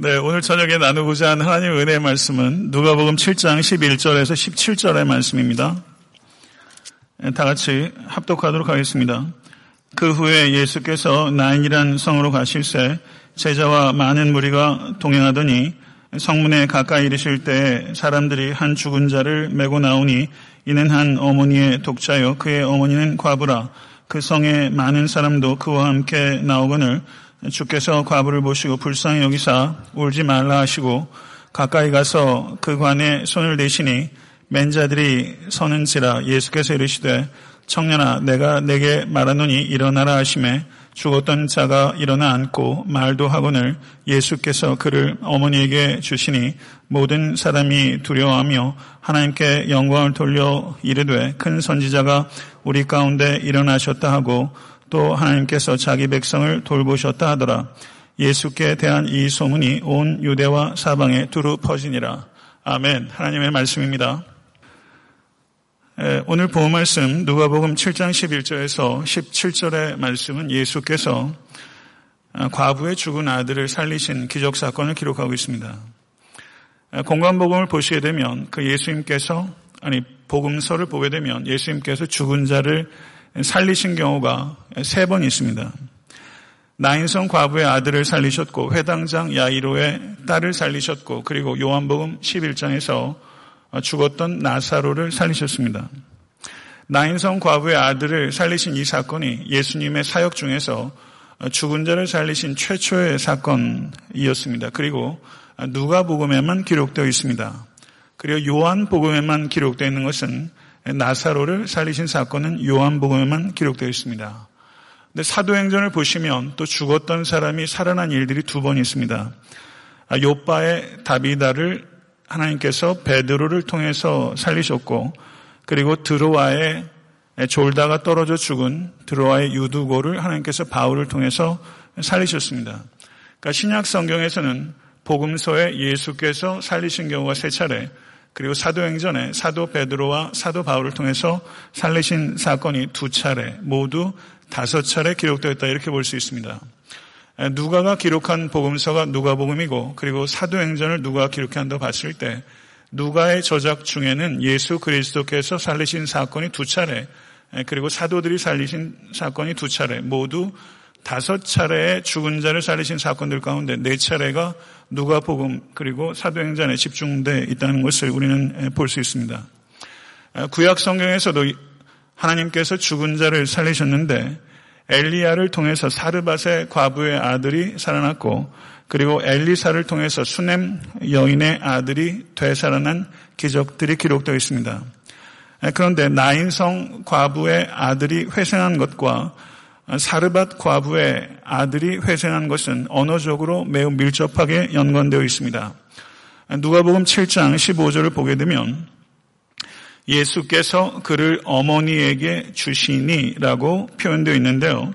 네, 오늘 저녁에 나누고자 하는 하나님의 은혜의 말씀은 누가복음 7장 11절에서 17절의 말씀입니다. 네, 다 같이 합독하도록 하겠습니다. 그 후에 예수께서 나인이란 성으로 가실새 제자와 많은 무리가 동행하더니 성문에 가까이 이르실 때 사람들이 한 죽은 자를 메고 나오니 이는 한 어머니의 독자요 그의 어머니는 과부라 그 성에 많은 사람도 그와 함께 나오거늘 주께서 과부를 보시고 불쌍히 여기사 울지 말라 하시고 가까이 가서 그 관에 손을 대시니 맨자들이 서는지라 예수께서 이르시되 청년아 내가 내게 말하노니 일어나라 하심에 죽었던 자가 일어나 앉고 말도 하거늘 예수께서 그를 어머니에게 주시니 모든 사람이 두려워하며 하나님께 영광을 돌려 이르되 큰 선지자가 우리 가운데 일어나셨다 하고 또 하나님께서 자기 백성을 돌보셨다 하더라. 예수께 대한 이 소문이 온 유대와 사방에 두루 퍼지니라. 아멘. 하나님의 말씀입니다. 오늘 본 말씀 누가복음 7장 11절에서 17절의 말씀은 예수께서 과부의 죽은 아들을 살리신 기적 사건을 기록하고 있습니다. 공간복음을 보시게 되면 그 예수님께서 아니 복음서를 보게 되면 예수님께서 죽은 자를 살리신 경우가 세 번 있습니다. 나인성 과부의 아들을 살리셨고 회당장 야이로의 딸을 살리셨고 그리고 요한복음 11장에서 죽었던 나사로를 살리셨습니다. 나인성 과부의 아들을 살리신 이 사건이 예수님의 사역 중에서 죽은 자를 살리신 최초의 사건이었습니다. 그리고 누가복음에만 기록되어 있습니다. 그리고 요한복음에만 기록되어 있는 것은 나사로를 살리신 사건은 요한복음에만 기록되어 있습니다. 근데 사도행전을 보시면 또 죽었던 사람이 살아난 일들이 두 번 있습니다. 아, 요바의 다비다를 하나님께서 베드로를 통해서 살리셨고 그리고 드로아의 졸다가 떨어져 죽은 드로아의 유두고를 하나님께서 바울을 통해서 살리셨습니다. 그러니까 신약 성경에서는 복음서에 예수께서 살리신 경우가 세 차례, 그리고 사도행전에 사도 베드로와 사도 바울을 통해서 살리신 사건이 두 차례, 모두 다섯 차례 기록되어 있다 이렇게 볼 수 있습니다. 누가가 기록한 복음서가 누가복음이고 그리고 사도행전을 누가 기록한다고 봤을 때 누가의 저작 중에는 예수 그리스도께서 살리신 사건이 두 차례 그리고 사도들이 살리신 사건이 두 차례 모두 다섯 차례의 죽은 자를 살리신 사건들 가운데 네 차례가 누가복음 그리고 사도행전에 집중돼 있다는 것을 우리는 볼 수 있습니다. 구약 성경에서도 하나님께서 죽은 자를 살리셨는데 엘리야를 통해서 사르밧의 과부의 아들이 살아났고 그리고 엘리사를 통해서 수넴 여인의 아들이 되살아난 기적들이 기록되어 있습니다. 그런데 나인성 과부의 아들이 회생한 것과 사르밧 과부의 아들이 회생한 것은 언어적으로 매우 밀접하게 연관되어 있습니다. 누가복음 7장 15절을 보게 되면 예수께서 그를 어머니에게 주시니라고 표현되어 있는데요.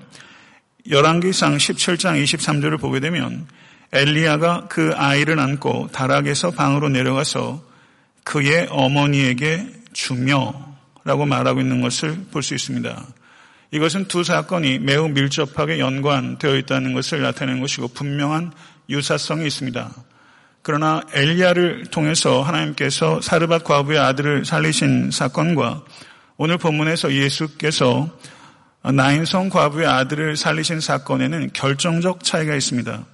열왕기상 17장 23절을 보게 되면 엘리야가 그 아이를 안고 다락에서 방으로 내려가서 그의 어머니에게 주며라고 말하고 있는 것을 볼 수 있습니다. 이것은 두 사건이 매우 밀접하게 연관되어 있다는 것을 나타내는 것이고 분명한 유사성이 있습니다. 그러나 엘리야를 통해서 하나님께서 사르밧 과부의 아들을 살리신 사건과 오늘 본문에서 예수께서 나인성 과부의 아들을 살리신 사건에는 결정적 차이가 있습니다.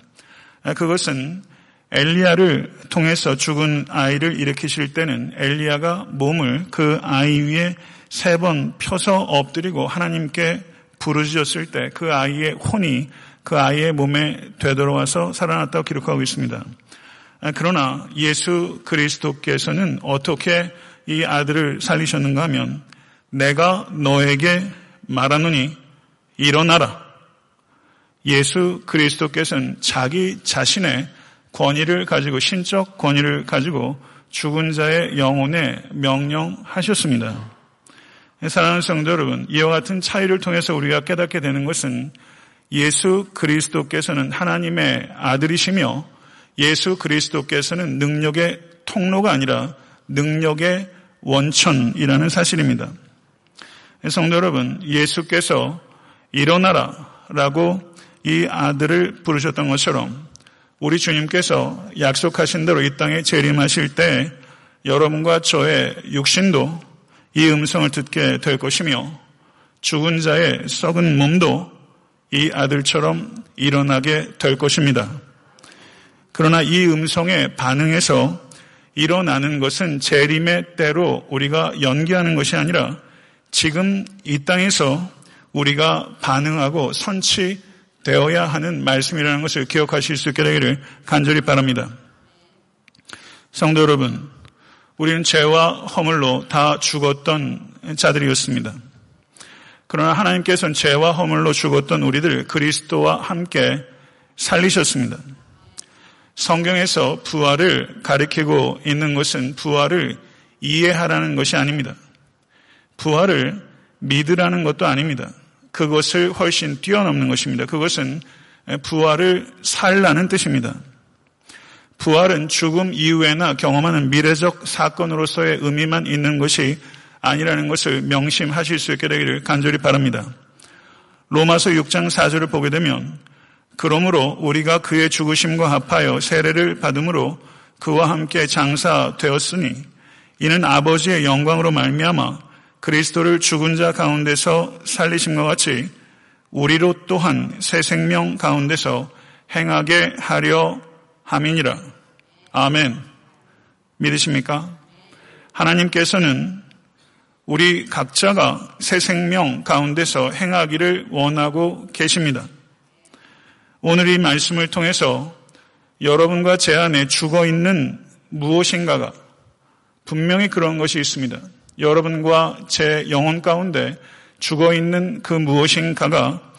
그것은 엘리야를 통해서 죽은 아이를 일으키실 때는 엘리야가 몸을 그 아이 위에 세 번 펴서 엎드리고 하나님께 부르짖었을 때 그 아이의 혼이 그 아이의 몸에 되돌아와서 살아났다고 기록하고 있습니다. 아, 그러나 예수 그리스도께서는 어떻게 이 아들을 살리셨는가 하면 내가 너에게 말하노니 일어나라. 예수 그리스도께서는 자기 자신의 권위를 가지고 신적 권위를 가지고 죽은 자의 영혼에 명령하셨습니다. 사랑하는 성도 여러분, 이와 같은 차이를 통해서 우리가 깨닫게 되는 것은 예수 그리스도께서는 하나님의 아들이시며 예수 그리스도께서는 능력의 통로가 아니라 능력의 원천이라는 사실입니다. 성도 여러분, 예수께서 일어나라 라고 이 아들을 부르셨던 것처럼 우리 주님께서 약속하신 대로 이 땅에 재림하실 때 여러분과 저의 육신도 이 음성을 듣게 될 것이며 죽은 자의 썩은 몸도 이 아들처럼 일어나게 될 것입니다. 그러나 이 음성에 반응해서 일어나는 것은 재림의 때로 우리가 연기하는 것이 아니라 지금 이 땅에서 우리가 반응하고 선취되어야 하는 말씀이라는 것을 기억하실 수 있게 되기를 간절히 바랍니다. 성도 여러분, 우리는 죄와 허물로 다 죽었던 자들이었습니다. 그러나 하나님께서는 죄와 허물로 죽었던 우리들 그리스도와 함께 살리셨습니다. 성경에서 부활을 가리키고 있는 것은 부활을 이해하라는 것이 아닙니다. 부활을 믿으라는 것도 아닙니다. 그것을 훨씬 뛰어넘는 것입니다. 그것은 부활을 살라는 뜻입니다. 부활은 죽음 이후에나 경험하는 미래적 사건으로서의 의미만 있는 것이 아니라는 것을 명심하실 수 있게 되기를 간절히 바랍니다. 로마서 6장 4절을 보게 되면 그러므로 우리가 그의 죽으심과 합하여 세례를 받음으로 그와 함께 장사되었으니 이는 아버지의 영광으로 말미암아 그리스도를 죽은 자 가운데서 살리심과 같이 우리로 또한 새 생명 가운데서 행하게 하려 함이니라. 아멘. 믿으십니까? 하나님께서는 우리 각자가 새 생명 가운데서 행하기를 원하고 계십니다. 오늘 이 말씀을 통해서 여러분과 제 안에 죽어 있는 무엇인가가 분명히 그런 것이 있습니다. 여러분과 제 영혼 가운데 죽어 있는 그 무엇인가가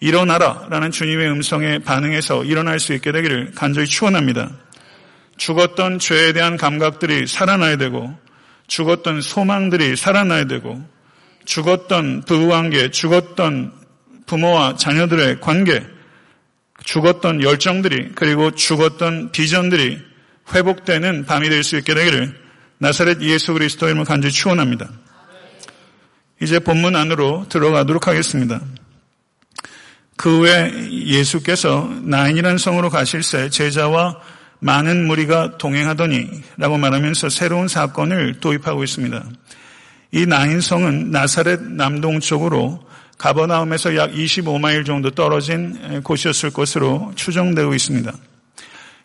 일어나라 라는 주님의 음성에 반응해서 일어날 수 있게 되기를 간절히 축원합니다. 죽었던 죄에 대한 감각들이 살아나야 되고 죽었던 소망들이 살아나야 되고 죽었던 부부관계, 죽었던 부모와 자녀들의 관계, 죽었던 열정들이 그리고 죽었던 비전들이 회복되는 밤이 될 수 있게 되기를 나사렛 예수 그리스도의 이름을 간절히 축원합니다. 이제 본문 안으로 들어가도록 하겠습니다. 그 후에 예수께서 나인이라는 성으로 가실새 제자와 많은 무리가 동행하더니 라고 말하면서 새로운 사건을 도입하고 있습니다. 이 나인성은 나사렛 남동쪽으로 가버나움에서 약 25마일 정도 떨어진 곳이었을 것으로 추정되고 있습니다.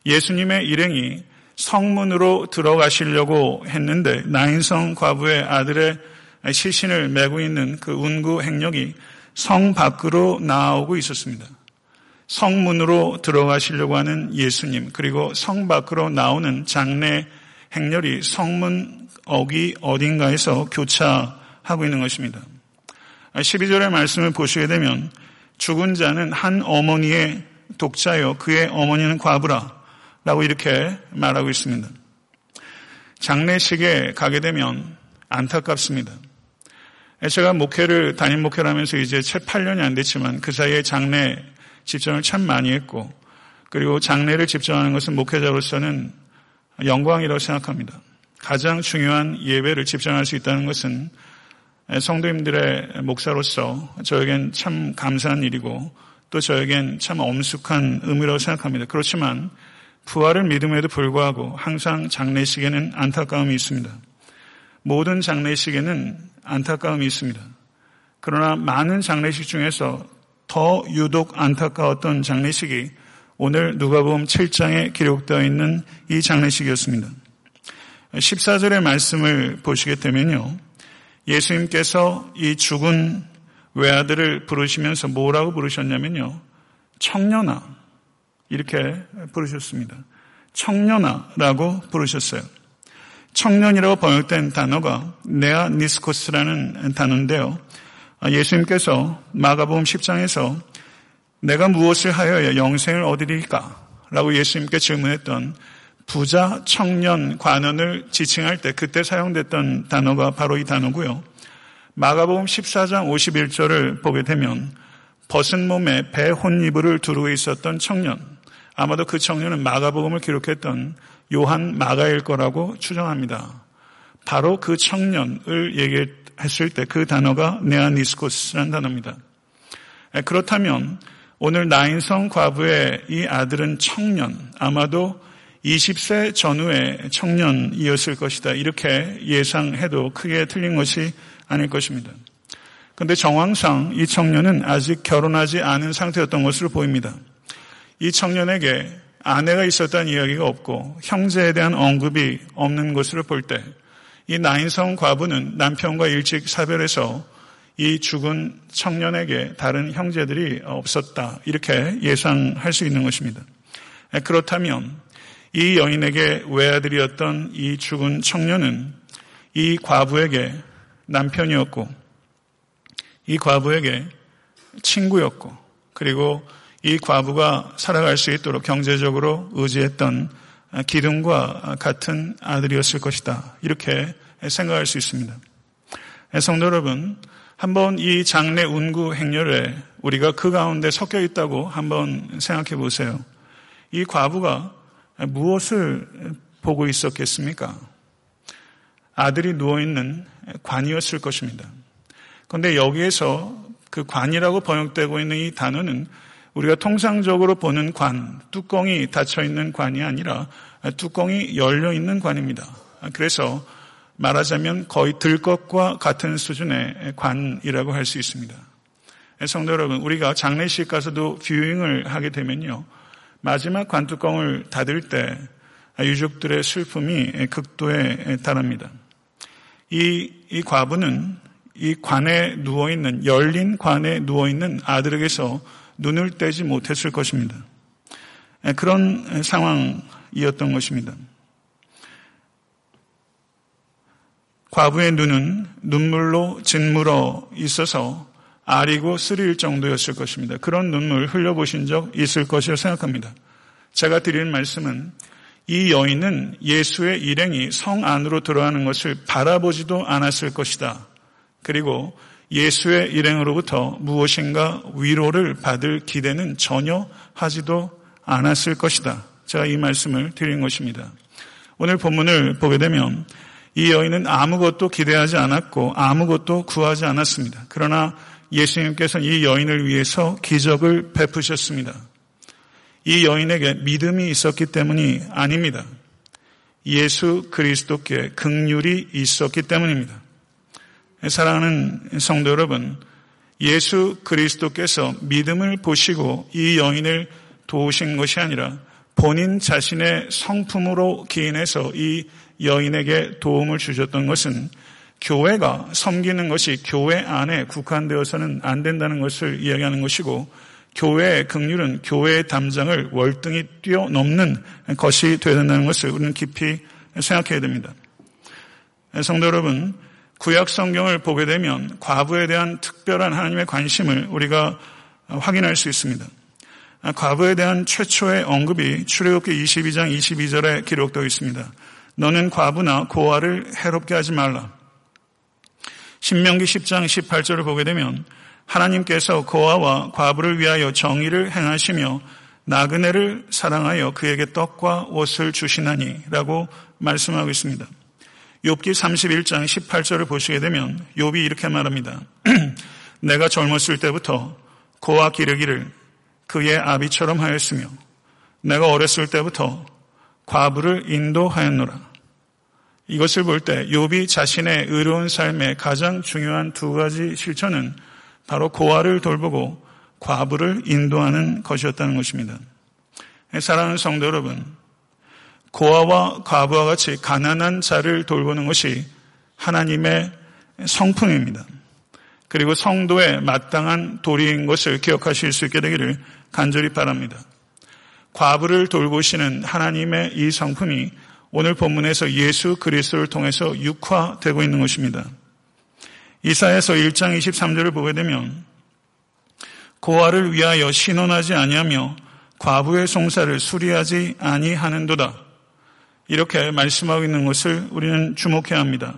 예수님의 일행이 성문으로 들어가시려고 했는데 나인성 과부의 아들의 시신을 메고 있는 그 운구 행력이 성 밖으로 나오고 있었습니다. 성문으로 들어가시려고 하는 예수님, 그리고 성 밖으로 나오는 장례 행렬이 성문 어기 어딘가에서 교차하고 있는 것입니다. 12절의 말씀을 보시게 되면 죽은 자는 한 어머니의 독자여 그의 어머니는 과부라 라고 이렇게 말하고 있습니다. 장례식에 가게 되면 안타깝습니다. 제가 목회를 담임 목회를 하면서 이제 채 8년이 안 됐지만 그 사이에 장례 집전을 참 많이 했고 그리고 장례를 집전하는 것은 목회자로서는 영광이라고 생각합니다. 가장 중요한 예배를 집전할 수 있다는 것은 성도님들의 목사로서 저에겐 참 감사한 일이고 또 저에겐 참 엄숙한 의미라고 생각합니다. 그렇지만 부활을 믿음에도 불구하고 항상 장례식에는 안타까움이 있습니다. 모든 장례식에는 안타까움이 있습니다. 그러나 많은 장례식 중에서 더 유독 안타까웠던 장례식이 오늘 누가복음 7장에 기록되어 있는 이 장례식이었습니다. 14절의 말씀을 보시게 되면요. 예수님께서 이 죽은 외아들을 부르시면서 뭐라고 부르셨냐면요. 청년아. 이렇게 부르셨습니다. 청년아라고 부르셨어요. 청년이라고 번역된 단어가 네아 니스코스라는 단어인데요. 예수님께서 마가복음 10장에서 내가 무엇을 하여야 영생을 얻으리까? 라고 예수님께 질문했던 부자 청년 관원을 지칭할 때 그때 사용됐던 단어가 바로 이 단어고요. 마가복음 14장 51절을 보게 되면 벗은 몸에 배 혼이불을 두르고 있었던 청년 아마도 그 청년은 마가복음을 기록했던 요한 마가일 거라고 추정합니다. 바로 그 청년을 얘기했을 때 그 단어가 네아니스코스라는 단어입니다. 그렇다면 오늘 나인성 과부의 이 아들은 청년, 아마도 20세 전후의 청년이었을 것이다. 이렇게 예상해도 크게 틀린 것이 아닐 것입니다. 그런데 정황상 이 청년은 아직 결혼하지 않은 상태였던 것으로 보입니다. 이 청년에게 아내가 있었다는 이야기가 없고 형제에 대한 언급이 없는 것으로 볼때 이 나인성 과부는 남편과 일찍 사별해서 이 죽은 청년에게 다른 형제들이 없었다. 이렇게 예상할 수 있는 것입니다. 그렇다면 이 여인에게 외아들이었던 이 죽은 청년은 이 과부에게 남편이었고 이 과부에게 친구였고 그리고 이 과부가 살아갈 수 있도록 경제적으로 의지했던 기둥과 같은 아들이었을 것이다. 이렇게 생각할 수 있습니다. 성도 여러분, 한번 이 장례 운구 행렬에 우리가 그 가운데 섞여 있다고 한번 생각해 보세요. 이 과부가 무엇을 보고 있었겠습니까? 아들이 누워있는 관이었을 것입니다. 그런데 여기에서 그 관이라고 번역되고 있는 이 단어는 우리가 통상적으로 보는 관, 뚜껑이 닫혀 있는 관이 아니라 뚜껑이 열려 있는 관입니다. 그래서 말하자면 거의 들것과 같은 수준의 관이라고 할 수 있습니다. 성도 여러분, 우리가 장례식 가서도 뷰잉을 하게 되면요. 마지막 관뚜껑을 닫을 때 유족들의 슬픔이 극도에 달합니다. 이, 이 과부는 이 관에 누워있는, 열린 관에 누워있는 아들에게서 눈을 떼지 못했을 것입니다. 그런 상황이었던 것입니다. 과부의 눈은 눈물로 짓물어 있어서 아리고 쓰릴 정도였을 것입니다. 그런 눈물 흘려보신 적 있을 것이라 생각합니다. 제가 드리는 말씀은 이 여인은 예수의 일행이 성 안으로 들어가는 것을 바라보지도 않았을 것이다. 그리고 예수의 일행으로부터 무엇인가 위로를 받을 기대는 전혀 하지도 않았을 것이다. 제가 이 말씀을 드린 것입니다. 오늘 본문을 보게 되면 이 여인은 아무것도 기대하지 않았고 아무것도 구하지 않았습니다. 그러나 예수님께서 이 여인을 위해서 기적을 베푸셨습니다. 이 여인에게 믿음이 있었기 때문이 아닙니다. 예수 그리스도께 극률이 있었기 때문입니다. 사랑하는 성도 여러분, 예수 그리스도께서 믿음을 보시고 이 여인을 도우신 것이 아니라 본인 자신의 성품으로 기인해서 이 여인에게 도움을 주셨던 것은 교회가 섬기는 것이 교회 안에 국한되어서는 안 된다는 것을 이야기하는 것이고 교회의 극률은 교회의 담장을 월등히 뛰어넘는 것이 되어야 된다는 것을 우리는 깊이 생각해야 됩니다. 성도 여러분, 구약 성경을 보게 되면 과부에 대한 특별한 하나님의 관심을 우리가 확인할 수 있습니다. 과부에 대한 최초의 언급이 출애굽기 22장 22절에 기록되어 있습니다. 너는 과부나 고아를 해롭게 하지 말라. 신명기 10장 18절을 보게 되면 하나님께서 고아와 과부를 위하여 정의를 행하시며 나그네를 사랑하여 그에게 떡과 옷을 주시나니라고 말씀하고 있습니다. 욥기 31장 18절을 보시게 되면 욥이 이렇게 말합니다. 내가 젊었을 때부터 고아 기르기를 그의 아비처럼 하였으며 내가 어렸을 때부터 과부를 인도하였노라. 이것을 볼 때 욥이 자신의 의로운 삶의 가장 중요한 두 가지 실천은 바로 고아를 돌보고 과부를 인도하는 것이었다는 것입니다. 사랑하는 성도 여러분, 고아와 과부와 같이 가난한 자를 돌보는 것이 하나님의 성품입니다. 그리고 성도의 마땅한 도리인 것을 기억하실 수 있게 되기를 간절히 바랍니다. 과부를 돌보시는 하나님의 이 성품이 오늘 본문에서 예수 그리스도를 통해서 육화되고 있는 것입니다. 이사에서 1장 23절을 보게 되면 고아를 위하여 신원하지 아니하며 과부의 송사를 수리하지 아니하는도다. 이렇게 말씀하고 있는 것을 우리는 주목해야 합니다.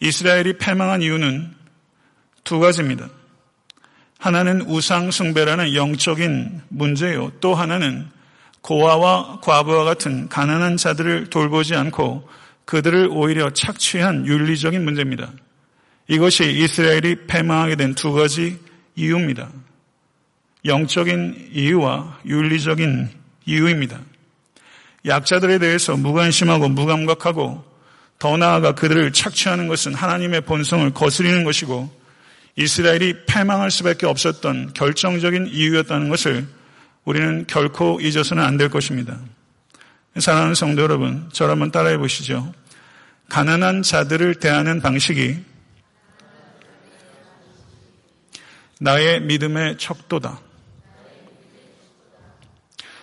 이스라엘이 패망한 이유는 두 가지입니다. 하나는 우상 숭배라는 영적인 문제요. 또 하나는 고아와 과부와 같은 가난한 자들을 돌보지 않고 그들을 오히려 착취한 윤리적인 문제입니다. 이것이 이스라엘이 패망하게 된 두 가지 이유입니다. 영적인 이유와 윤리적인 이유입니다. 약자들에 대해서 무관심하고 무감각하고 더 나아가 그들을 착취하는 것은 하나님의 본성을 거스리는 것이고 이스라엘이 패망할 수밖에 없었던 결정적인 이유였다는 것을 우리는 결코 잊어서는 안 될 것입니다. 사랑하는 성도 여러분, 저를 한번 따라해 보시죠. 가난한 자들을 대하는 방식이 나의 믿음의 척도다.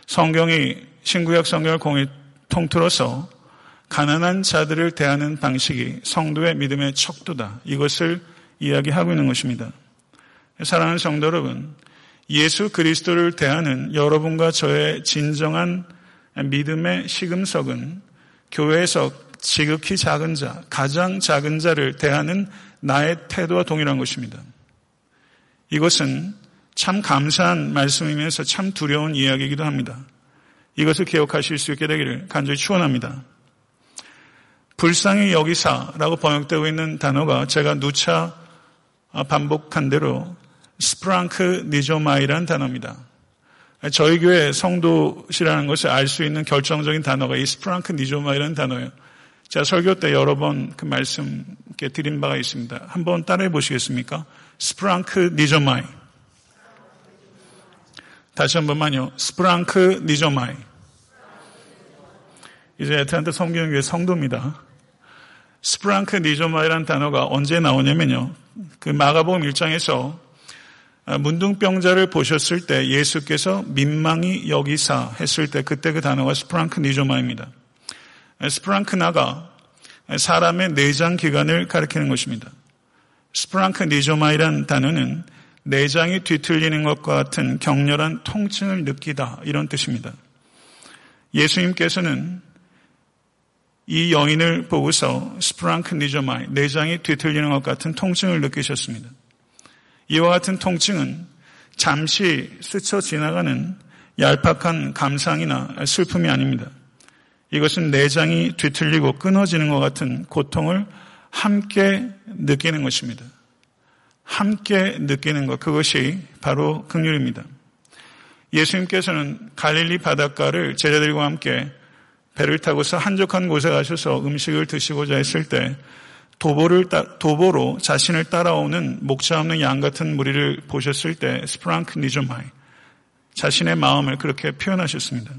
성경이 신구약 성경을 공이 통틀어서 가난한 자들을 대하는 방식이 성도의 믿음의 척도다. 이것을 이야기하고 있는 것입니다. 사랑하는 성도 여러분, 예수 그리스도를 대하는 여러분과 저의 진정한 믿음의 시금석은 교회에서 지극히 작은 자, 가장 작은 자를 대하는 나의 태도와 동일한 것입니다. 이것은 참 감사한 말씀이면서 참 두려운 이야기이기도 합니다. 이것을 기억하실 수 있게 되기를 간절히 축원합니다. 불쌍히 여기사라고 번역되고 있는 단어가 제가 누차 반복한 대로 σπλαγχνίζομαι라는 단어입니다. 저희 교회 성도시라는 것을 알 수 있는 결정적인 단어가 이 σπλαγχνίζομαι라는 단어예요. 제가 설교 때 여러 번 그 말씀 드린 바가 있습니다. 한번 따라해 보시겠습니까? σπλαγχνίζομαι. 다시 한 번만요. σπλαγχνίζομαι. 이제 애틀란타 성경교회 성도입니다. 스프랑크 니조마이라는 단어가 언제 나오냐면요. 그 마가복음 1장에서 문둥병자를 보셨을 때 예수께서 민망히 여기사 했을 때 그때 그 단어가 스프랑크 니조마입니다. 스프랑크나가 사람의 내장 기관을 가리키는 것입니다. 스프랑크 니조마이란 단어는 내장이 뒤틀리는 것과 같은 격렬한 통증을 느끼다 이런 뜻입니다. 예수님께서는 이 여인을 보고서 스프랑크 니조마이 내장이 뒤틀리는 것 같은 통증을 느끼셨습니다. 이와 같은 통증은 잠시 스쳐 지나가는 얄팍한 감상이나 슬픔이 아닙니다. 이것은 내장이 뒤틀리고 끊어지는 것 같은 고통을 함께 느끼는 것입니다. 함께 느끼는 것, 그것이 바로 극률입니다. 예수님께서는 갈릴리 바닷가를 제자들과 함께 배를 타고서 한적한 곳에 가셔서 음식을 드시고자 했을 때 도보를 도보로 자신을 따라오는 목자 없는 양 같은 무리를 보셨을 때 σπλαγχνίζομαι 자신의 마음을 그렇게 표현하셨습니다.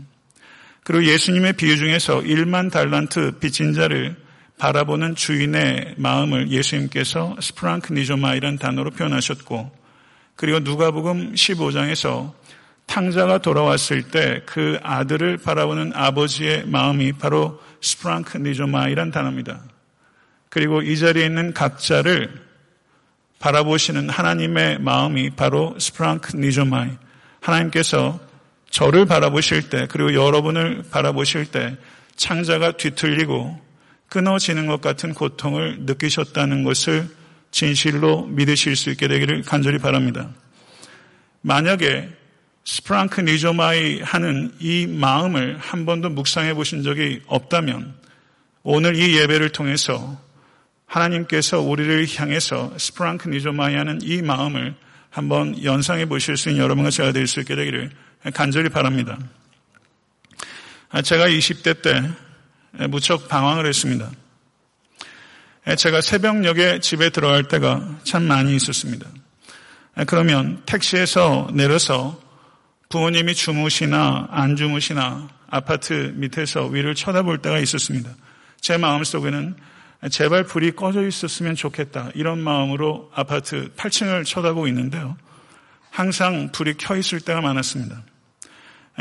그리고 예수님의 비유 중에서 1만 달란트 빚진 자를 바라보는 주인의 마음을 예수님께서 σπλαγχνίζομαι라는 단어로 표현하셨고 그리고 누가복음 15장에서 탕자가 돌아왔을 때 그 아들을 바라보는 아버지의 마음이 바로 스프랑크 니조마이란 단어입니다. 그리고 이 자리에 있는 각자를 바라보시는 하나님의 마음이 바로 스프랑크 니조마이. 하나님께서 저를 바라보실 때 그리고 여러분을 바라보실 때 창자가 뒤틀리고 끊어지는 것 같은 고통을 느끼셨다는 것을 진실로 믿으실 수 있게 되기를 간절히 바랍니다. 만약에 σπλαγχνίζομαι 하는 이 마음을 한 번도 묵상해 보신 적이 없다면 오늘 이 예배를 통해서 하나님께서 우리를 향해서 σπλαγχνίζομαι 하는 이 마음을 한번 연상해 보실 수 있는 여러분과 제가 될 수 있게 되기를 간절히 바랍니다. 제가 20대 때 무척 방황을 했습니다. 제가 새벽녘에 집에 들어갈 때가 참 많이 있었습니다. 그러면 택시에서 내려서 부모님이 주무시나 안 주무시나 아파트 밑에서 위를 쳐다볼 때가 있었습니다. 제 마음속에는 제발 불이 꺼져 있었으면 좋겠다. 이런 마음으로 아파트 8층을 쳐다보고 있는데요. 항상 불이 켜 있을 때가 많았습니다.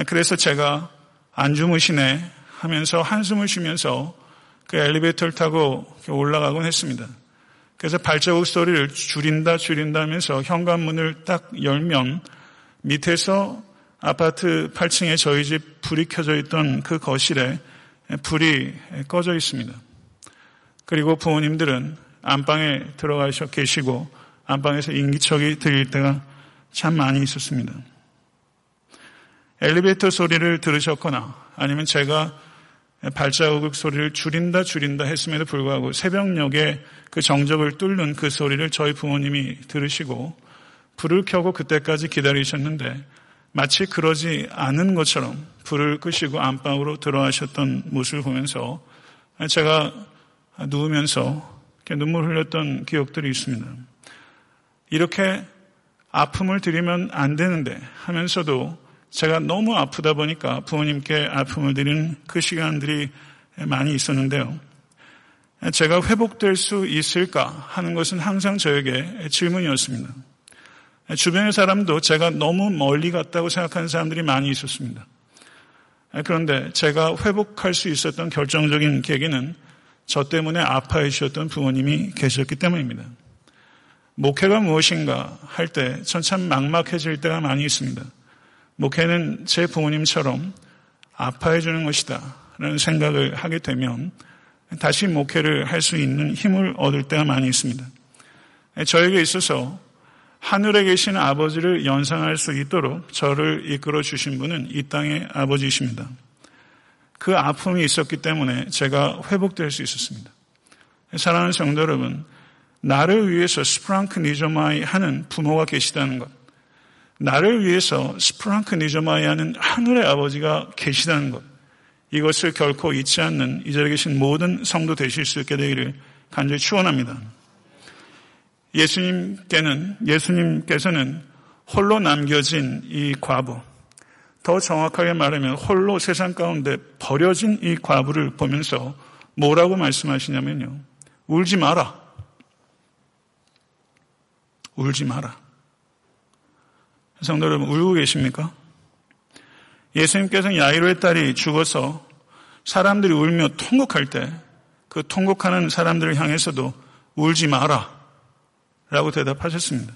그래서 제가 안 주무시네 하면서 한숨을 쉬면서 그 엘리베이터를 타고 올라가곤 했습니다. 그래서 발자국 소리를 줄인다 줄인다 하면서 현관문을 딱 열면 밑에서 아파트 8층에 저희 집 불이 켜져 있던 그 거실에 불이 꺼져 있습니다. 그리고 부모님들은 안방에 들어가셔 계시고 안방에서 인기척이 들릴 때가 참 많이 있었습니다. 엘리베이터 소리를 들으셨거나 아니면 제가 발자국 소리를 줄인다 줄인다 했음에도 불구하고 새벽녘에 그 정적을 뚫는 그 소리를 저희 부모님이 들으시고 불을 켜고 그때까지 기다리셨는데 마치 그러지 않은 것처럼 불을 끄시고 안방으로 들어가셨던 모습을 보면서 제가 누우면서 눈물 흘렸던 기억들이 있습니다. 이렇게 아픔을 드리면 안 되는데 하면서도 제가 너무 아프다 보니까 부모님께 아픔을 드리는 그 시간들이 많이 있었는데요. 제가 회복될 수 있을까 하는 것은 항상 저에게 질문이었습니다. 주변의 사람도 제가 너무 멀리 갔다고 생각하는 사람들이 많이 있었습니다. 그런데 제가 회복할 수 있었던 결정적인 계기는 저 때문에 아파해 주셨던 부모님이 계셨기 때문입니다. 목회가 무엇인가 할 때 전 참 막막해질 때가 많이 있습니다. 목회는 제 부모님처럼 아파해 주는 것이다 라는 생각을 하게 되면 다시 목회를 할 수 있는 힘을 얻을 때가 많이 있습니다. 저에게 있어서 하늘에 계신 아버지를 연상할 수 있도록 저를 이끌어 주신 분은 이 땅의 아버지이십니다. 그 아픔이 있었기 때문에 제가 회복될 수 있었습니다. 사랑하는 성도 여러분, 나를 위해서 σπλαγχνίζομαι 하는 부모가 계시다는 것, 나를 위해서 σπλαγχνίζομαι 하는 하늘의 아버지가 계시다는 것, 이것을 결코 잊지 않는 이 자리에 계신 모든 성도 되실 수 있게 되기를 간절히 축원합니다. 예수님께는 예수님께서는 홀로 남겨진 이 과부, 더 정확하게 말하면 홀로 세상 가운데 버려진 이 과부를 보면서 뭐라고 말씀하시냐면요. 울지 마라. 울지 마라. 성도 여러분, 울고 계십니까? 예수님께서는 야이로의 딸이 죽어서 사람들이 울며 통곡할 때 그 통곡하는 사람들을 향해서도 울지 마라. 라고 대답하셨습니다.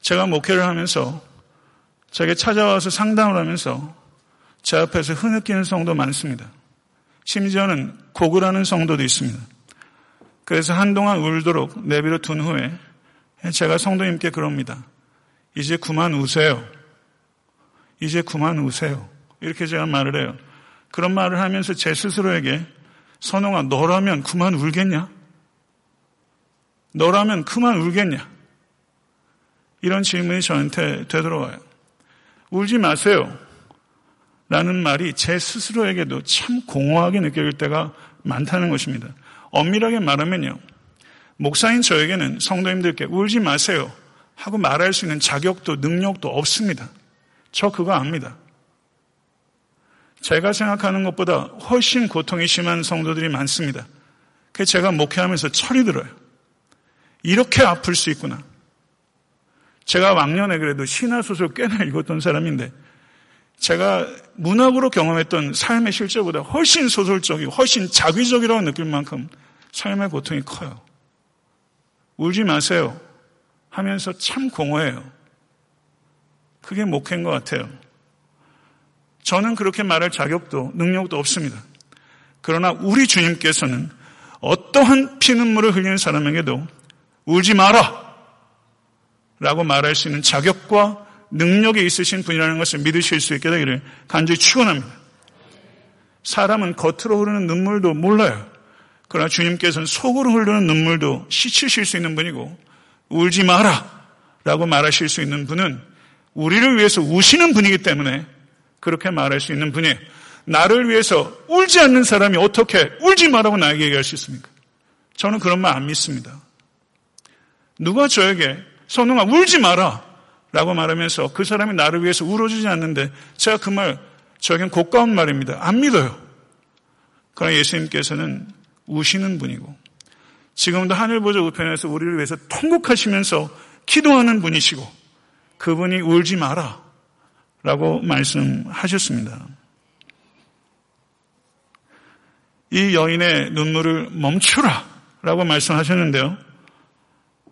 제가 목회를 하면서 제게 찾아와서 상담을 하면서 제 앞에서 흐느끼는 성도 많습니다. 심지어는 고글하는 성도도 있습니다. 그래서 한동안 울도록 내비로 둔 후에 제가 성도님께 그럽니다. 이제 그만 우세요. 이제 그만 우세요. 이렇게 제가 말을 해요. 그런 말을 하면서 제 스스로에게 선홍아 너라면 그만 울겠냐? 너라면 그만 울겠냐? 이런 질문이 저한테 되돌아와요. 울지 마세요. 라는 말이 제 스스로에게도 참 공허하게 느껴질 때가 많다는 것입니다. 엄밀하게 말하면요. 목사인 저에게는 성도님들께 울지 마세요. 하고 말할 수 있는 자격도 능력도 없습니다. 저 그거 압니다. 제가 생각하는 것보다 훨씬 고통이 심한 성도들이 많습니다. 그 제가 목회하면서 철이 들어요. 이렇게 아플 수 있구나. 제가 왕년에 그래도 신화소설 꽤나 읽었던 사람인데 제가 문학으로 경험했던 삶의 실제보다 훨씬 소설적이고 훨씬 자기적이라고 느낄 만큼 삶의 고통이 커요. 울지 마세요. 하면서 참 공허해요. 그게 목회인 것 같아요. 저는 그렇게 말할 자격도 능력도 없습니다. 그러나 우리 주님께서는 어떠한 피눈물을 흘리는 사람에게도 울지 마라! 라고 말할 수 있는 자격과 능력이 있으신 분이라는 것을 믿으실 수 있게 되기를 간절히 축원합니다. 사람은 겉으로 흐르는 눈물도 몰라요. 그러나 주님께서는 속으로 흐르는 눈물도 씻으실 수 있는 분이고 울지 마라 라고 말하실 수 있는 분은 우리를 위해서 우시는 분이기 때문에 그렇게 말할 수 있는 분이 나를 위해서 울지 않는 사람이 어떻게 울지 마라고 나에게 얘기할 수 있습니까? 저는 그런 말 안 믿습니다. 누가 저에게 선웅아 울지 마라 라고 말하면서 그 사람이 나를 위해서 울어주지 않는데 제가 그 말 저에겐 고가운 말입니다. 안 믿어요. 그러나 예수님께서는 우시는 분이고 지금도 하늘 보좌 우편에서 우리를 위해서 통곡하시면서 기도하는 분이시고 그분이 울지 마라 라고 말씀하셨습니다. 이 여인의 눈물을 멈추라 라고 말씀하셨는데요.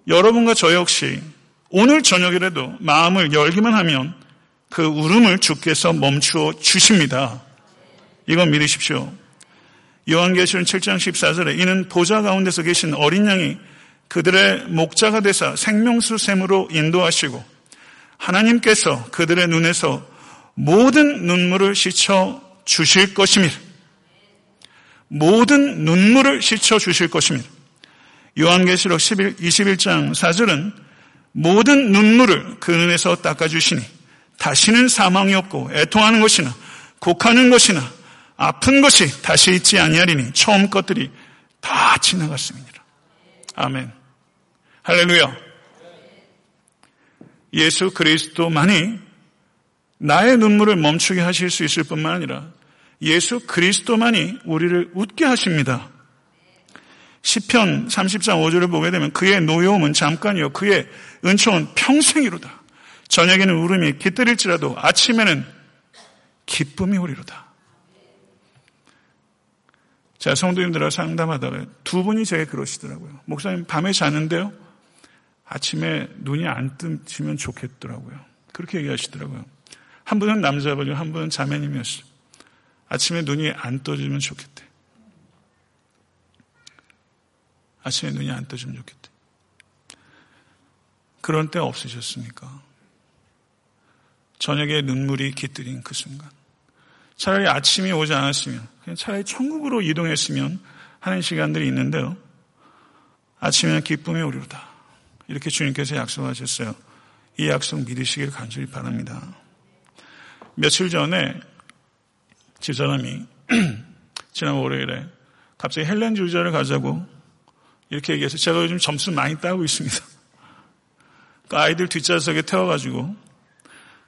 여러분과 저 역시 오늘 저녁이라도 마음을 열기만 하면 그 울음을 주께서 멈추어 주십니다. 이건 믿으십시오. 요한계시록 7장 14절에 이는 보좌 가운데서 계신 어린 양이 그들의 목자가 되사 생명수 샘으로 인도하시고 하나님께서 그들의 눈에서 모든 눈물을 씻어 주실 것입니다. 모든 눈물을 씻어 주실 것입니다. 요한계시록 21, 21장 4절은 모든 눈물을 그 눈에서 닦아주시니 다시는 사망이 없고 애통하는 것이나 곡하는 것이나 아픈 것이 다시 있지 아니하리니 처음 것들이 다 지나갔습니다. 아멘. 할렐루야. 예수 그리스도만이 나의 눈물을 멈추게 하실 수 있을 뿐만 아니라 예수 그리스도만이 우리를 웃게 하십니다. 시편 30장 5절을 보게 되면 그의 노여움은 잠깐이요 그의 은총은 평생이로다. 저녁에는 울음이 깃들일지라도 아침에는 기쁨이 오리로다. 자, 성도님들하고 상담하다가 두 분이 제게 그러시더라고요. 목사님 밤에 자는데요. 아침에 눈이 안 뜨시면 좋겠더라고요. 그렇게 얘기하시더라고요. 한 분은 남자분이고 한 분은 자매님이었어요. 아침에 눈이 안 떠지면 좋겠대. 아침에 눈이 안 떠지면 좋겠대. 그런 때 없으셨습니까? 저녁에 눈물이 깃들인 그 순간. 차라리 아침이 오지 않았으면, 차라리 천국으로 이동했으면 하는 시간들이 있는데요. 아침에는 기쁨이 오리로다. 이렇게 주님께서 약속하셨어요. 이 약속 믿으시길 간절히 바랍니다. 며칠 전에 집사람이 지난 월요일에 갑자기 헬렌 주자를 가자고 이렇게 얘기해서 제가 요즘 점수 많이 따고 있습니다. 그 아이들 뒷좌석에 태워가지고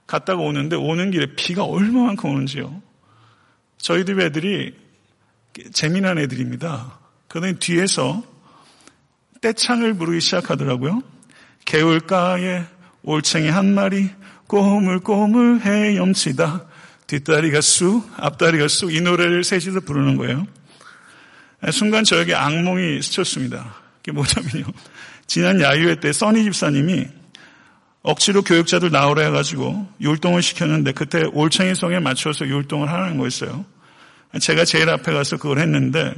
갔다가 오는데 오는 길에 비가 얼마만큼 오는지요. 저희 집 애들이 재미난 애들입니다. 그러더니 뒤에서 떼창을 부르기 시작하더라고요. 개울가에 올챙이 한 마리 꼬물꼬물 헤엄치다. 뒷다리가 쑥, 앞다리가 쑥 이 노래를 셋이서 부르는 거예요. 순간 저에게 악몽이 스쳤습니다. 그게 뭐냐면요. 지난 야유회 때 써니 집사님이 억지로 교육자들 나오라 해가지고 율동을 시켰는데 그때 올챙이성에 맞춰서 율동을 하는 거였어요. 제가 제일 앞에 가서 그걸 했는데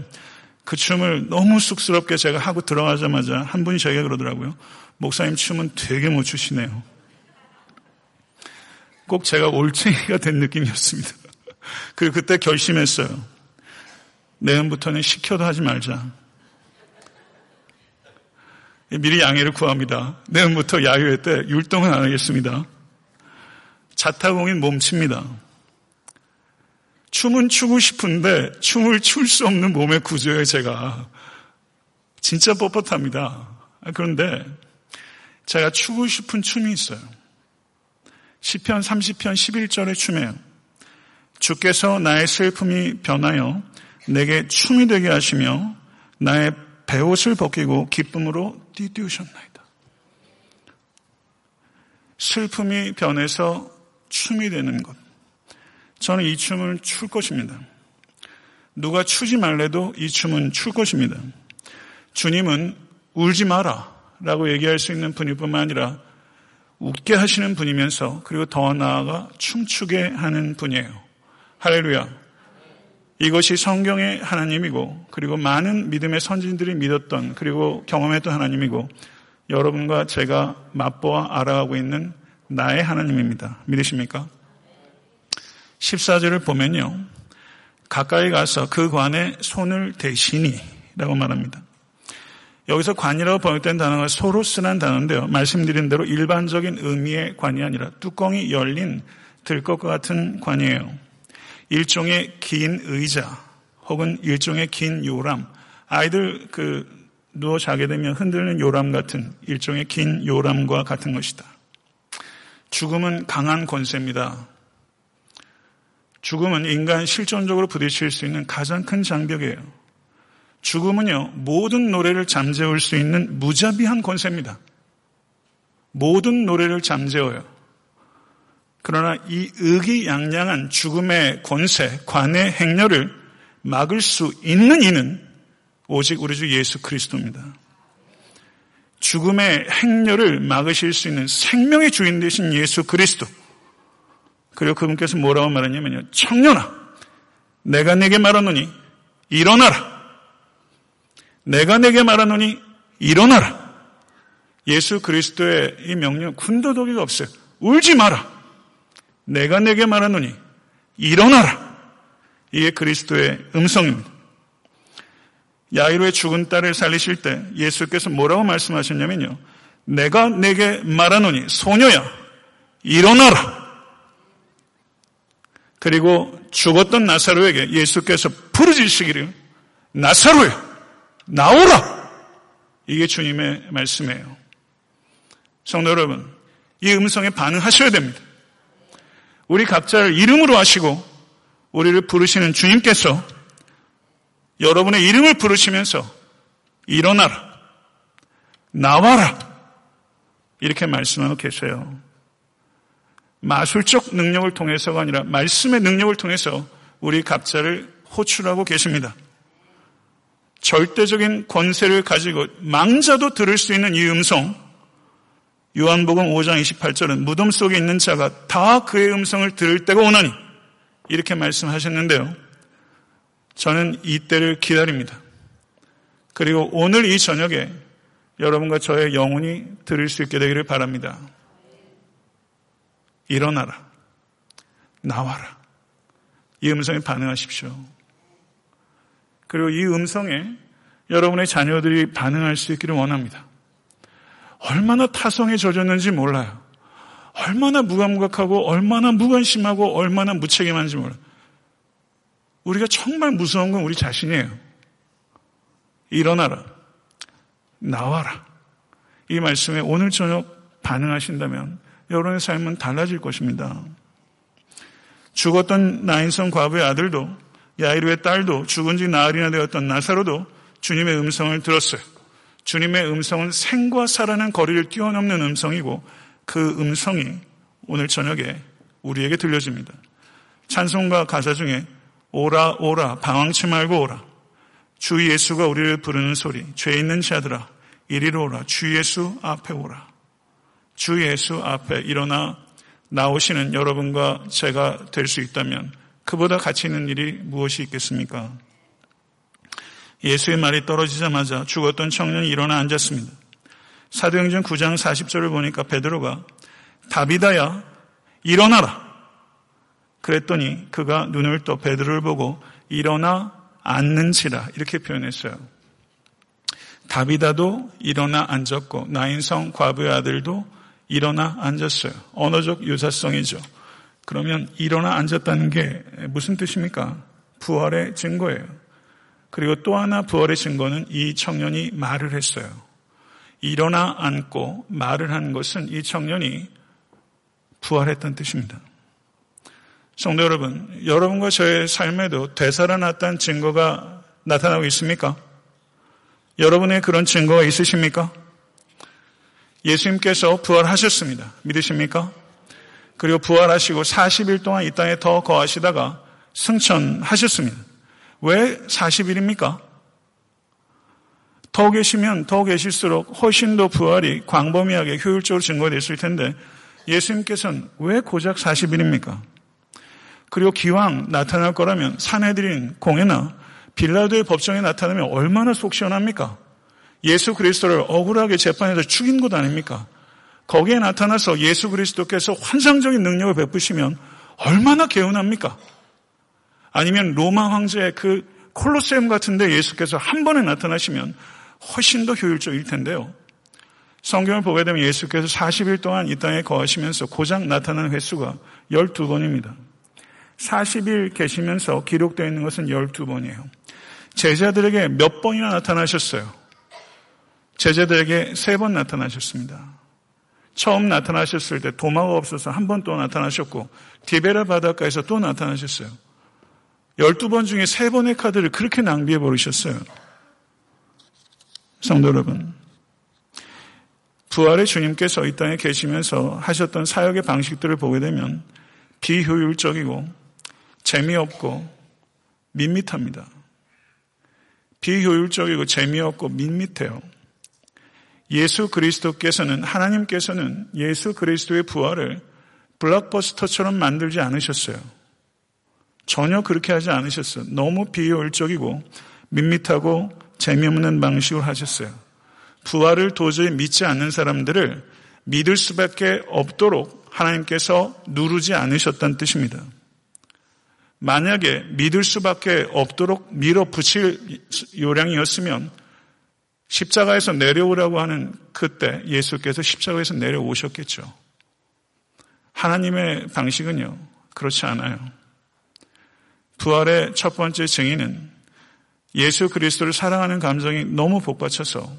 그 춤을 너무 쑥스럽게 제가 하고 들어가자마자 한 분이 저에게 그러더라고요. 목사님 춤은 되게 못 추시네요. 꼭 제가 올챙이가 된 느낌이었습니다. 그리고 그때 결심했어요. 내년부터는 시켜도 하지 말자. 미리 양해를 구합니다. 내일부터 야유회 때 율동은 안 하겠습니다. 자타공인 몸칩니다. 춤은 추고 싶은데 춤을 출 수 없는 몸의 구조예요, 제가. 진짜 뻣뻣합니다. 그런데 제가 추고 싶은 춤이 있어요. 10편 30편 11절의 춤이에요. 주께서 나의 슬픔이 변하여 내게 춤이 되게 하시며 나의 배옷을 벗기고 기쁨으로 띠띠우셨나이다. 슬픔이 변해서 춤이 되는 것. 저는 이 춤을 출 것입니다. 누가 추지 말래도 이 춤은 출 것입니다. 주님은 울지 마라 라고 얘기할 수 있는 분일 뿐만 아니라 웃게 하시는 분이면서 그리고 더 나아가 춤추게 하는 분이에요. 할렐루야. 이것이 성경의 하나님이고 그리고 많은 믿음의 선진들이 믿었던 그리고 경험했던 하나님이고 여러분과 제가 맛보아 알아가고 있는 나의 하나님입니다. 믿으십니까? 14절을 보면요. 가까이 가서 그 관에 손을 대시니 라고 말합니다. 여기서 관이라고 번역된 단어가 소로스란 단어인데요. 말씀드린 대로 일반적인 의미의 관이 아니라 뚜껑이 열린 들것과 같은 관이에요. 일종의 긴 의자 혹은 일종의 긴 요람 아이들 그 누워 자게 되면 흔들는 요람 같은 일종의 긴 요람과 같은 것이다. 죽음은 강한 권세입니다. 죽음은 인간 실존적으로 부딪힐 수 있는 가장 큰 장벽이에요. 죽음은요, 모든 노래를 잠재울 수 있는 무자비한 권세입니다. 모든 노래를 잠재워요. 그러나 이 의기양양한 죽음의 권세, 관의 행렬을 막을 수 있는 이는 오직 우리 주 예수 그리스도입니다. 죽음의 행렬을 막으실 수 있는 생명의 주인 되신 예수 그리스도. 그리고 그분께서 뭐라고 말하냐면요. 청년아, 내가 내게 말하노니 일어나라. 내가 내게 말하노니 일어나라. 예수 그리스도의 이 명령 군더더기가 없어요. 울지 마라. 내가 내게 말하노니 일어나라. 이게 그리스도의 음성입니다. 야이로의 죽은 딸을 살리실 때 예수께서 뭐라고 말씀하셨냐면요. 내가 내게 말하노니 소녀야 일어나라. 그리고 죽었던 나사로에게 예수께서 부르짖으시기를 나사로야 나오라. 이게 주님의 말씀이에요. 성도 여러분, 이 음성에 반응하셔야 됩니다. 우리 각자를 이름으로 하시고 우리를 부르시는 주님께서 여러분의 이름을 부르시면서 일어나라. 나와라. 이렇게 말씀하고 계세요. 마술적 능력을 통해서가 아니라 말씀의 능력을 통해서 우리 각자를 호출하고 계십니다. 절대적인 권세를 가지고 망자도 들을 수 있는 이 음성, 요한복음 5장 28절은 무덤 속에 있는 자가 다 그의 음성을 들을 때가 오나니 이렇게 말씀하셨는데요. 저는 이 때를 기다립니다. 그리고 오늘 이 저녁에 여러분과 저의 영혼이 들을 수 있게 되기를 바랍니다. 일어나라. 나와라. 이 음성에 반응하십시오. 그리고 이 음성에 여러분의 자녀들이 반응할 수 있기를 원합니다. 얼마나 타성에 젖었는지 몰라요. 얼마나 무감각하고 얼마나 무관심하고 얼마나 무책임한지 몰라요. 우리가 정말 무서운 건 우리 자신이에요. 일어나라. 나와라. 이 말씀에 오늘 저녁 반응하신다면 여러분의 삶은 달라질 것입니다. 죽었던 나인성 과부의 아들도 야이루의 딸도 죽은 지 나흘이나 되었던 나사로도 주님의 음성을 들었어요. 주님의 음성은 생과 사라는 거리를 뛰어넘는 음성이고 그 음성이 오늘 저녁에 우리에게 들려집니다. 찬송가 가사 중에 오라 오라 방황치 말고 오라 주 예수가 우리를 부르는 소리 죄 있는 자들아 이리로 오라 주 예수 앞에 오라 주 예수 앞에 일어나 나오시는 여러분과 제가 될 수 있다면 그보다 가치 있는 일이 무엇이 있겠습니까? 예수의 말이 떨어지자마자 죽었던 청년이 일어나 앉았습니다. 사도행전 9장 40절을 보니까 베드로가 다비다야 일어나라. 그랬더니 그가 눈을 떠 베드로를 보고 일어나 앉는지라 이렇게 표현했어요. 다비다도 일어나 앉았고 나인성 과부의 아들도 일어나 앉았어요. 언어적 유사성이죠. 그러면 일어나 앉았다는 게 무슨 뜻입니까? 부활의 증거예요. 그리고 또 하나 부활의 증거는 이 청년이 말을 했어요. 일어나 앉고 말을 한 것은 이 청년이 부활했던 뜻입니다. 성도 여러분, 여러분과 저의 삶에도 되살아났다는 증거가 나타나고 있습니까? 여러분의 그런 증거가 있으십니까? 예수님께서 부활하셨습니다. 믿으십니까? 그리고 부활하시고 40일 동안 이 땅에 더 거하시다가 승천하셨습니다. 왜 40일입니까? 더 계시면 더 계실수록 훨씬 더 부활이 광범위하게 효율적으로 증거됐을 텐데 예수님께서는 왜 고작 40일입니까? 그리고 기왕 나타날 거라면 사내들인 공회나 빌라도의 법정에 나타나면 얼마나 속 시원합니까? 예수 그리스도를 억울하게 재판에서 죽인 것 아닙니까? 거기에 나타나서 예수 그리스도께서 환상적인 능력을 베푸시면 얼마나 개운합니까? 아니면 로마 황제의 그 콜로세움 같은데 예수께서 한 번에 나타나시면 훨씬 더 효율적일 텐데요. 성경을 보게 되면 예수께서 40일 동안 이 땅에 거하시면서 고작 나타나는 횟수가 12번입니다. 40일 계시면서 기록되어 있는 것은 12번이에요. 제자들에게 몇 번이나 나타나셨어요? 제자들에게 세 번 나타나셨습니다. 처음 나타나셨을 때 도마가 없어서 한 번 또 나타나셨고 디베라 바닷가에서 또 나타나셨어요. 12번 중에 세 번의 카드를 그렇게 낭비해 버리셨어요. 성도 여러분, 부활의 주님께서 이 땅에 계시면서 하셨던 사역의 방식들을 보게 되면 비효율적이고 재미없고 밋밋합니다. 비효율적이고 재미없고 밋밋해요. 예수 그리스도께서는 하나님께서는 예수 그리스도의 부활을 블록버스터처럼 만들지 않으셨어요. 전혀 그렇게 하지 않으셨어요. 너무 비효율적이고 밋밋하고 재미없는 방식으로 하셨어요. 부활을 도저히 믿지 않는 사람들을 믿을 수밖에 없도록 하나님께서 누르지 않으셨다는 뜻입니다. 만약에 믿을 수밖에 없도록 밀어붙일 요량이었으면 십자가에서 내려오라고 하는 그때 예수께서 십자가에서 내려오셨겠죠. 하나님의 방식은요, 그렇지 않아요. 부활의 첫 번째 증인은 예수 그리스도를 사랑하는 감정이 너무 복받쳐서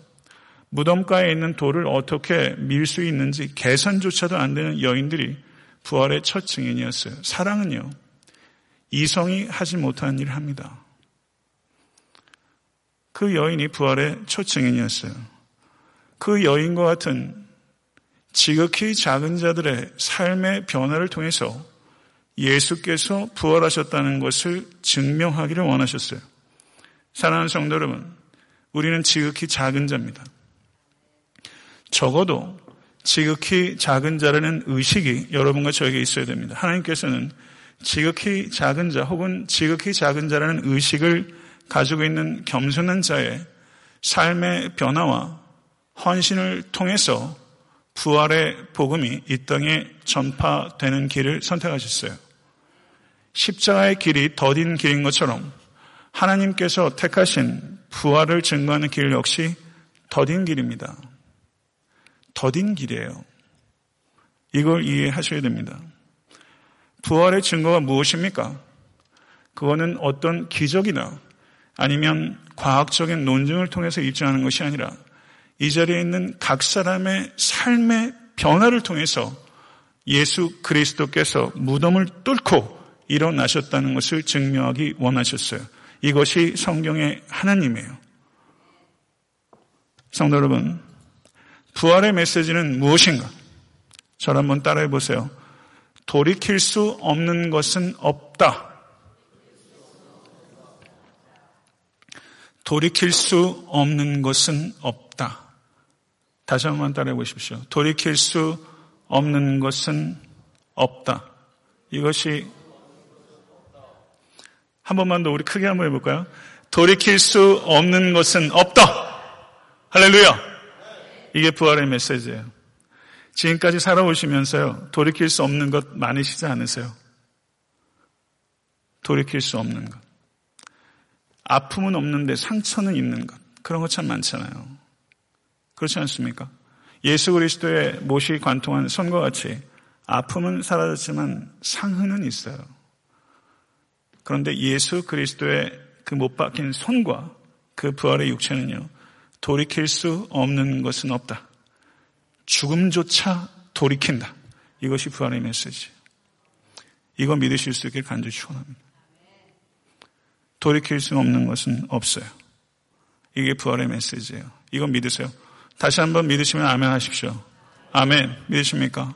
무덤가에 있는 돌을 어떻게 밀 수 있는지 계산조차도 안 되는 여인들이 부활의 첫 증인이었어요. 사랑은요, 이성이 하지 못하는 일을 합니다. 그 여인이 부활의 첫 증인이었어요. 그 여인과 같은 지극히 작은 자들의 삶의 변화를 통해서 예수께서 부활하셨다는 것을 증명하기를 원하셨어요. 사랑하는 성도 여러분, 우리는 지극히 작은 자입니다. 적어도 지극히 작은 자라는 의식이 여러분과 저에게 있어야 됩니다. 하나님께서는 지극히 작은 자 혹은 지극히 작은 자라는 의식을 가지고 있는 겸손한 자의 삶의 변화와 헌신을 통해서 부활의 복음이 이 땅에 전파되는 길을 선택하셨어요. 십자가의 길이 더딘 길인 것처럼 하나님께서 택하신 부활을 증거하는 길 역시 더딘 길입니다. 더딘 길이에요. 이걸 이해하셔야 됩니다. 부활의 증거가 무엇입니까? 그거는 어떤 기적이나 아니면 과학적인 논증을 통해서 입증하는 것이 아니라 이 자리에 있는 각 사람의 삶의 변화를 통해서 예수 그리스도께서 무덤을 뚫고 일어나셨다는 것을 증명하기 원하셨어요. 이것이 성경의 하나님이에요. 성도 여러분, 부활의 메시지는 무엇인가? 저를 한번 따라해 보세요. 돌이킬 수 없는 것은 없다. 돌이킬 수 없는 것은 없다. 다시 한번 따라해 보십시오. 돌이킬 수 없는 것은 없다. 이것이 한 번만 더 우리 크게 한번 해볼까요? 돌이킬 수 없는 것은 없다. 할렐루야. 이게 부활의 메시지예요. 지금까지 살아오시면서요, 돌이킬 수 없는 것 많으시지 않으세요? 돌이킬 수 없는 것. 아픔은 없는데 상처는 있는 것. 그런 것 참 많잖아요. 그렇지 않습니까? 예수 그리스도의 못이 관통한 손과 같이 아픔은 사라졌지만 상흔은 있어요. 그런데 예수 그리스도의 그 못 박힌 손과 그 부활의 육체는요, 돌이킬 수 없는 것은 없다. 죽음조차 돌이킨다. 이것이 부활의 메시지. 이거 믿으실 수 있길 간절히 축원합니다. 돌이킬 수 없는 것은 없어요. 이게 부활의 메시지예요. 이거 믿으세요. 다시 한번 믿으시면 아멘 하십시오. 아멘. 믿으십니까?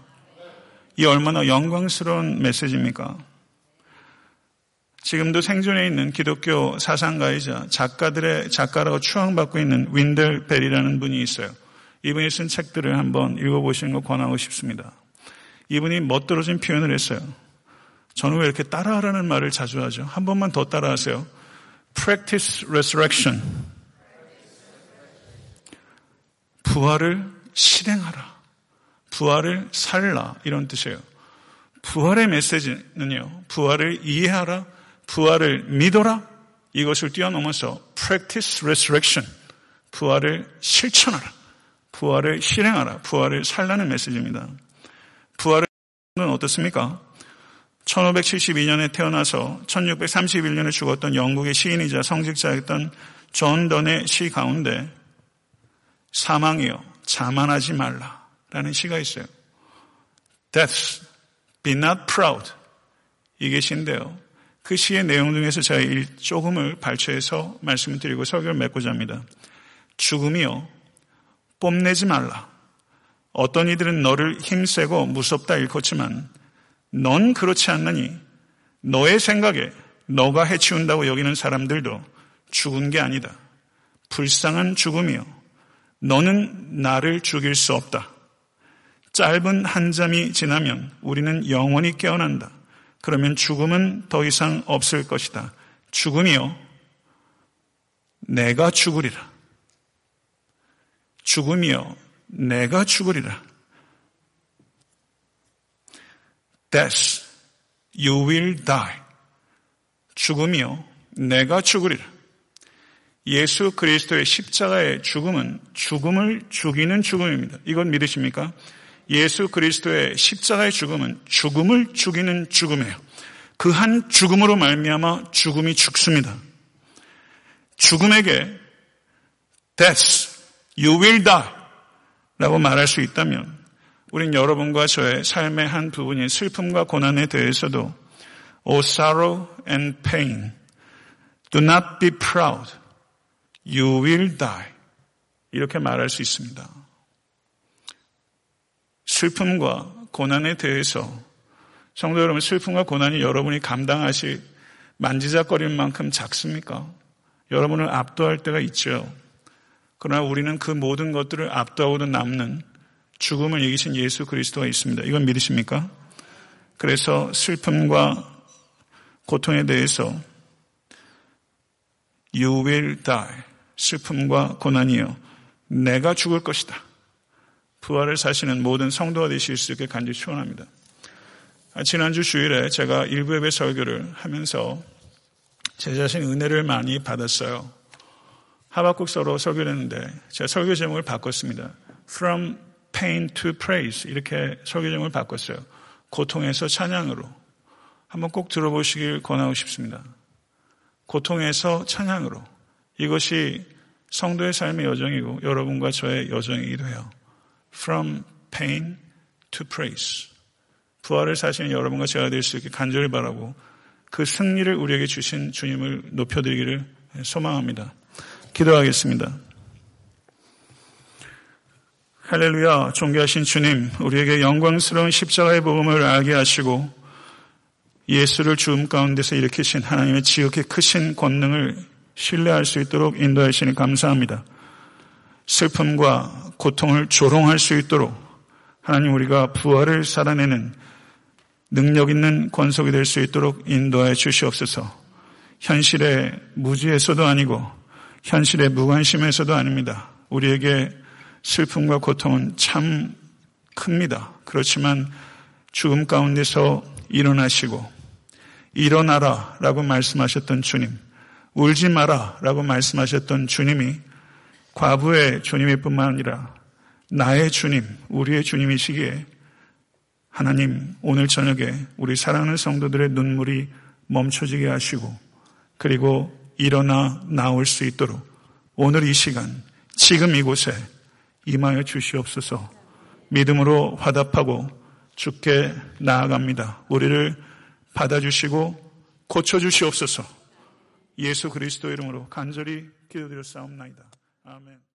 이 얼마나 영광스러운 메시지입니까? 지금도 생존해 있는 기독교 사상가이자 작가들의 작가라고 추앙받고 있는 윈델 벨이라는 분이 있어요. 이분이 쓴 책들을 한번 읽어보시는 거 권하고 싶습니다. 이분이 멋들어진 표현을 했어요. 저는 왜 이렇게 따라하라는 말을 자주 하죠? 한 번만 더 따라하세요. Practice resurrection. 부활을 실행하라. 부활을 살라. 이런 뜻이에요. 부활의 메시지는요, 부활을 이해하라, 부활을 믿어라, 이것을 뛰어넘어서 practice resurrection. 부활을 실천하라. 부활을 실행하라. 부활을 살라는 메시지입니다. 부활은 어떻습니까? 1572년에 태어나서 1631년에 죽었던 영국의 시인이자 성직자였던 존 던의 시 가운데 사망이여 자만하지 말라라는 시가 있어요. Death, be not proud. 이게 시인데요. 그 시의 내용 중에서 제가 조금을 발췌해서 말씀을 드리고 설교를 맺고자 합니다. 죽음이여 뽐내지 말라. 어떤 이들은 너를 힘세고 무섭다 일컫지만 넌 그렇지 않느니 너의 생각에 너가 해치운다고 여기는 사람들도 죽은 게 아니다. 불쌍한 죽음이요. 너는 나를 죽일 수 없다. 짧은 한 잠이 지나면 우리는 영원히 깨어난다. 그러면 죽음은 더 이상 없을 것이다. 죽음이요. 내가 죽으리라. 죽음이여 내가 죽으리라. Death, you will die. 죽음이여 내가 죽으리라. 예수 그리스도의 십자가의 죽음은 죽음을 죽이는 죽음입니다. 이건 믿으십니까? 예수 그리스도의 십자가의 죽음은 죽음을 죽이는 죽음이에요. 그 한 죽음으로 말미암아 죽음이 죽습니다. 죽음에게 death, you will die 라고 말할 수 있다면 우린 여러분과 저의 삶의 한 부분인 슬픔과 고난에 대해서도 O sorrow and pain, do not be proud. You will die. 이렇게 말할 수 있습니다. 슬픔과 고난에 대해서 성도 여러분 슬픔과 고난이 여러분이 감당하실 만지작거릴 만큼 작습니까? 여러분을 압도할 때가 있죠. 그러나 우리는 그 모든 것들을 압도하고도 남는 죽음을 이기신 예수 그리스도가 있습니다. 이건 믿으십니까? 그래서 슬픔과 고통에 대해서 You will die. 슬픔과 고난이요. 내가 죽을 것이다. 부활을 사시는 모든 성도가 되실 수 있게 간절히 축원합니다. 지난주 주일에 제가 일부 예배 설교를 하면서 제 자신 은혜를 많이 받았어요. 하박국서로 설교를 했는데 제가 설교 제목을 바꿨습니다. From pain to praise 이렇게 설교 제목을 바꿨어요. 고통에서 찬양으로 한번 꼭 들어보시길 권하고 싶습니다. 고통에서 찬양으로 이것이 성도의 삶의 여정이고 여러분과 저의 여정이기도 해요. From pain to praise. 부활을 사시는 여러분과 제가 될 수 있게 간절히 바라고 그 승리를 우리에게 주신 주님을 높여드리기를 소망합니다. 기도하겠습니다. 할렐루야, 존귀하신 주님, 우리에게 영광스러운 십자가의 복음을 알게 하시고 예수를 죽음 가운데서 일으키신 하나님의 지극히 크신 권능을 신뢰할 수 있도록 인도하시니 감사합니다. 슬픔과 고통을 조롱할 수 있도록 하나님 우리가 부활을 살아내는 능력 있는 권속이 될 수 있도록 인도하여 주시옵소서. 현실의 무지에서도 아니고 현실의 무관심에서도 아닙니다. 우리에게 슬픔과 고통은 참 큽니다. 그렇지만 죽음 가운데서 일어나시고 일어나라 라고 말씀하셨던 주님, 울지 마라 라고 말씀하셨던 주님이 과부의 주님일 뿐만 아니라 나의 주님, 우리의 주님이시기에 하나님 오늘 저녁에 우리 사랑하는 성도들의 눈물이 멈춰지게 하시고 그리고 일어나 나올 수 있도록 오늘 이 시간 지금 이곳에 임하여 주시옵소서 믿음으로 화답하고 죽게 나아갑니다. 우리를 받아주시고 고쳐주시옵소서 예수 그리스도 이름으로 간절히 기도드렸사옵나이다. 아멘.